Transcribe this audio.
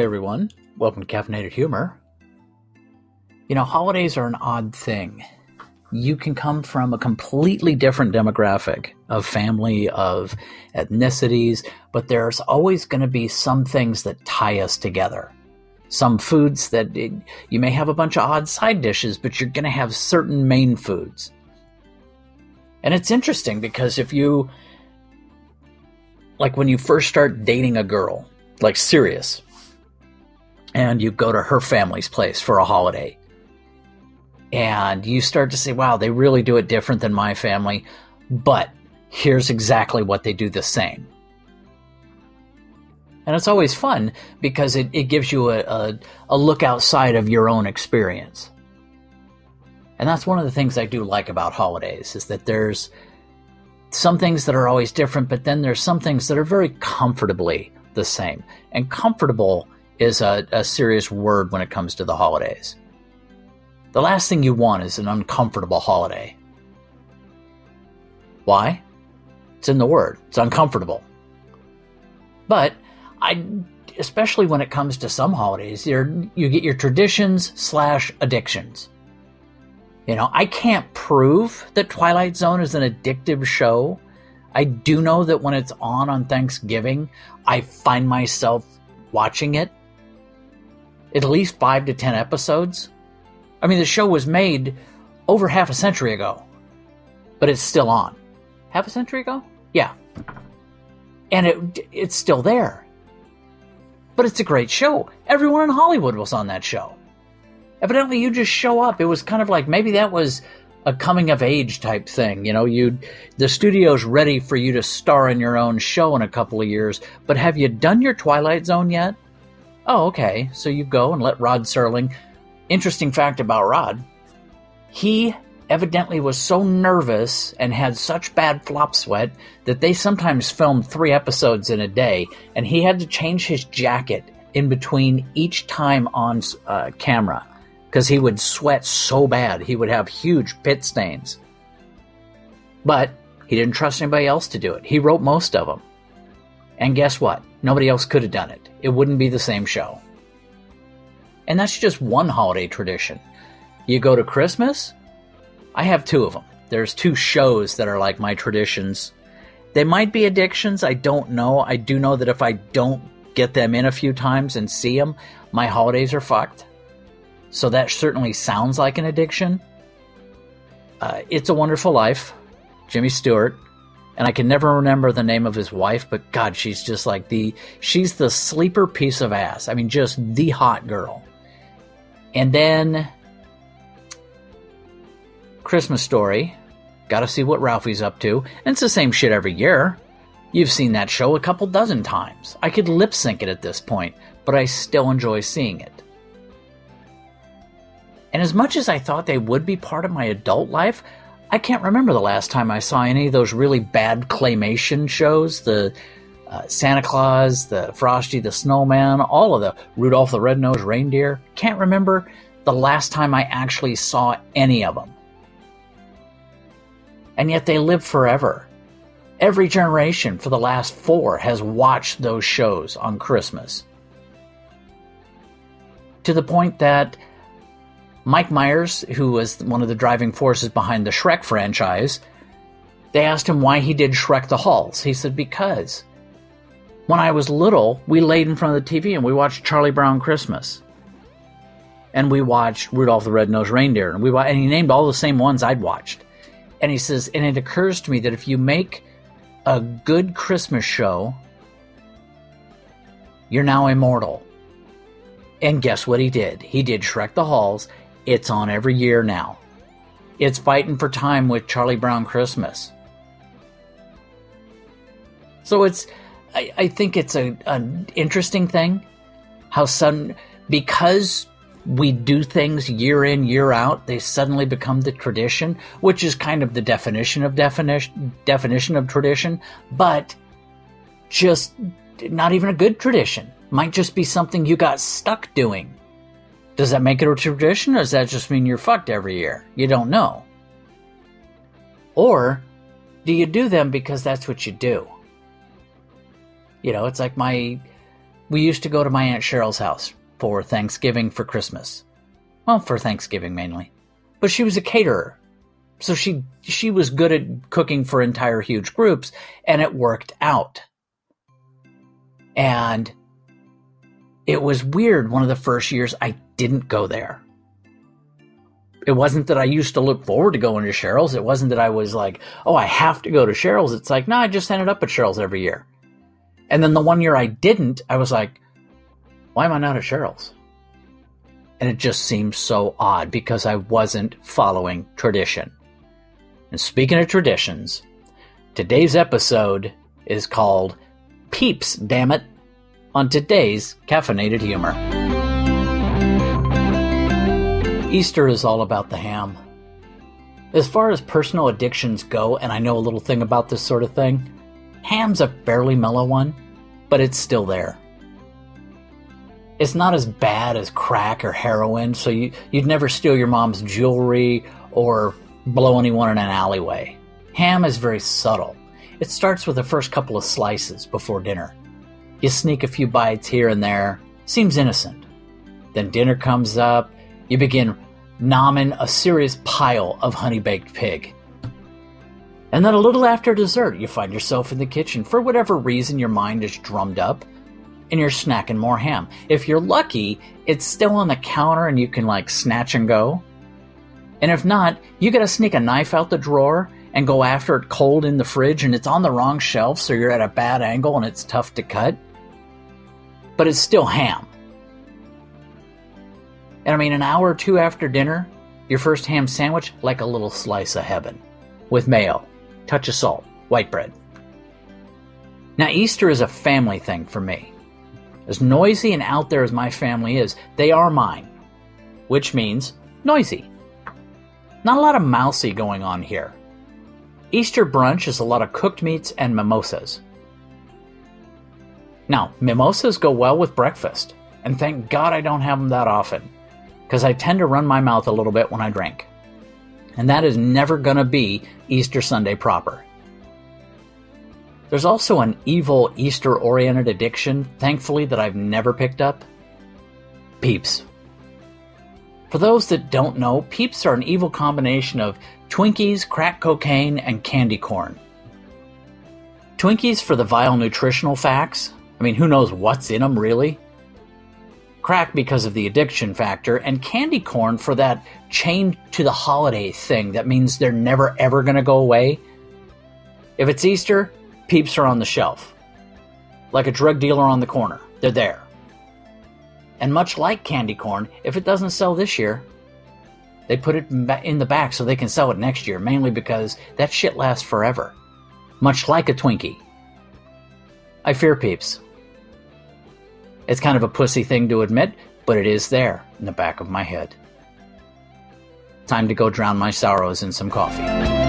Hey everyone, welcome to Caffeinated Humor. You know, holidays are an odd thing. You can come from a completely different demographic of family, of ethnicities, but there's always going to be some things that tie us together. Some foods that it, you may have a bunch of odd side dishes, but you're going to have certain main foods. And it's interesting because if you, like when you first start dating a girl, like serious, and you go to her family's place for a holiday, and you start to say, wow, they really do it different than my family, but here's exactly what they do the same. And it's always fun because it, it gives you a, a, a look outside of your own experience. And that's one of the things I do like about holidays is that there's some things that are always different, but then there's some things that are very comfortably the same. And comfortable is a, a serious word when it comes to the holidays. The last thing you want is an uncomfortable holiday. Why? It's in the word. It's uncomfortable. But I, especially when it comes to some holidays, you you get your traditions slash addictions. You know, I can't prove that Twilight Zone is an addictive show. I do know that when it's on on Thanksgiving, I find myself watching it. At least five to ten episodes. I mean, the show was made over half a century ago, but it's still on. Half a century ago? Yeah. And it it's still there. But it's a great show. Everyone in Hollywood was on that show. Evidently, you just show up. It was kind of like maybe that was a coming of age type thing. You know, you the studio's ready for you to star in your own show in a couple of years, but have you done your Twilight Zone yet? Oh, okay. So you go and let Rod Serling. Interesting fact about Rod. He evidently was so nervous and had such bad flop sweat that they sometimes filmed three episodes in a day, and he had to change his jacket in between each time on uh, camera because he would sweat so bad. He would have huge pit stains. But he didn't trust anybody else to do it. He wrote most of them. And guess what? Nobody else could have done it. It wouldn't be the same show. And that's just one holiday tradition. You go to Christmas, I have two of them. There's two shows that are like my traditions. They might be addictions, I don't know. I do know that if I don't get them in a few times and see them, my holidays are fucked. So that certainly sounds like an addiction. Uh, it's a Wonderful Life, Jimmy Stewart, and I can never remember the name of his wife, but God, she's just like the she's the sleeper piece of ass. I mean, just the hot girl. And then Christmas Story, got to see what Ralphie's up to, and it's the same shit every year. You've seen that show a couple dozen times. I could lip sync it at this point, but I still enjoy seeing it. And as much as I thought they would be part of my adult life, I can't remember the last time I saw any of those really bad claymation shows. The uh, Santa Claus, the Frosty the Snowman, all of the Rudolph the Red-Nosed Reindeer. Can't remember the last time I actually saw any of them. And yet they live forever. Every generation for the last four has watched those shows on Christmas. To the point that Mike Myers, who was one of the driving forces behind the Shrek franchise, they asked him why he did Shrek the Halls. He said, Because when I was little, we laid in front of the TV and we watched Charlie Brown Christmas. And we watched Rudolph the Red-Nosed Reindeer. And, we, and he named all the same ones I'd watched. And he says, and it occurs to me that if you make a good Christmas show, you're now immortal. And guess what he did? He did Shrek the Halls, it's on every year now. It's fighting for time with Charlie Brown Christmas. So it's, I, I think it's a, an interesting thing how sudden, because we do things year in, year out, they suddenly become the tradition, which is kind of the definition of definition, definition of tradition, but just not even a good tradition. Might just be something you got stuck doing. Does that make it a tradition, or does that just mean you're fucked every year? You don't know. Or do you do them because that's what you do? You know, it's like my we used to go to my Aunt Cheryl's house for Thanksgiving for Christmas. Well, for Thanksgiving mainly. But she was a caterer. So she she was good at cooking for entire huge groups and it worked out. And it was weird one of the first years I didn't go there. It wasn't that I used to look forward to going to Cheryl's. It wasn't that I was like, oh, I have to go to Cheryl's. It's like, no, I just ended up at Cheryl's every year. And then the one year I didn't, I was like, why am I not at Cheryl's? And it just seemed so odd because I wasn't following tradition. And speaking of traditions, today's episode is called Peeps, damn it, on today's Caffeinated Humor. Easter is all about the ham. As far as personal addictions go, and I know a little thing about this sort of thing, ham's a fairly mellow one, but it's still there. It's not as bad as crack or heroin, so you, you'd never steal your mom's jewelry or blow anyone in an alleyway. Ham is very subtle. It starts with the first couple of slices before dinner. You sneak a few bites here and there, seems innocent. Then dinner comes up, you begin nomming a serious pile of honey baked pig. And then a little after dessert, you find yourself in the kitchen. For whatever reason, your mind is drummed up and you're snacking more ham. If you're lucky, it's still on the counter and you can like snatch and go. And if not, you gotta sneak a knife out the drawer and go after it cold in the fridge and it's on the wrong shelf, so you're at a bad angle and it's tough to cut but it's still ham. And I mean, an hour or two after dinner, your first ham sandwich, like a little slice of heaven, with mayo, touch of salt, white bread. Now, Easter is a family thing for me. As noisy and out there as my family is, they are mine, which means noisy. Not a lot of mousy going on here. Easter brunch is a lot of cooked meats and mimosas. Now, mimosas go well with breakfast, and thank God I don't have them that often, because I tend to run my mouth a little bit when I drink. And that is never going to be Easter Sunday proper. There's also an evil Easter oriented addiction, thankfully, that I've never picked up Peeps. For those that don't know, Peeps are an evil combination of Twinkies, crack cocaine, and candy corn. Twinkies for the vile nutritional facts, I mean, who knows what's in them, really? Crack because of the addiction factor, and candy corn for that chained to the holiday thing that means they're never ever going to go away. If it's Easter, peeps are on the shelf. Like a drug dealer on the corner, they're there. And much like candy corn, if it doesn't sell this year, they put it in the back so they can sell it next year, mainly because that shit lasts forever. Much like a Twinkie. I fear peeps. It's kind of a pussy thing to admit, but it is there in the back of my head. Time to go drown my sorrows in some coffee.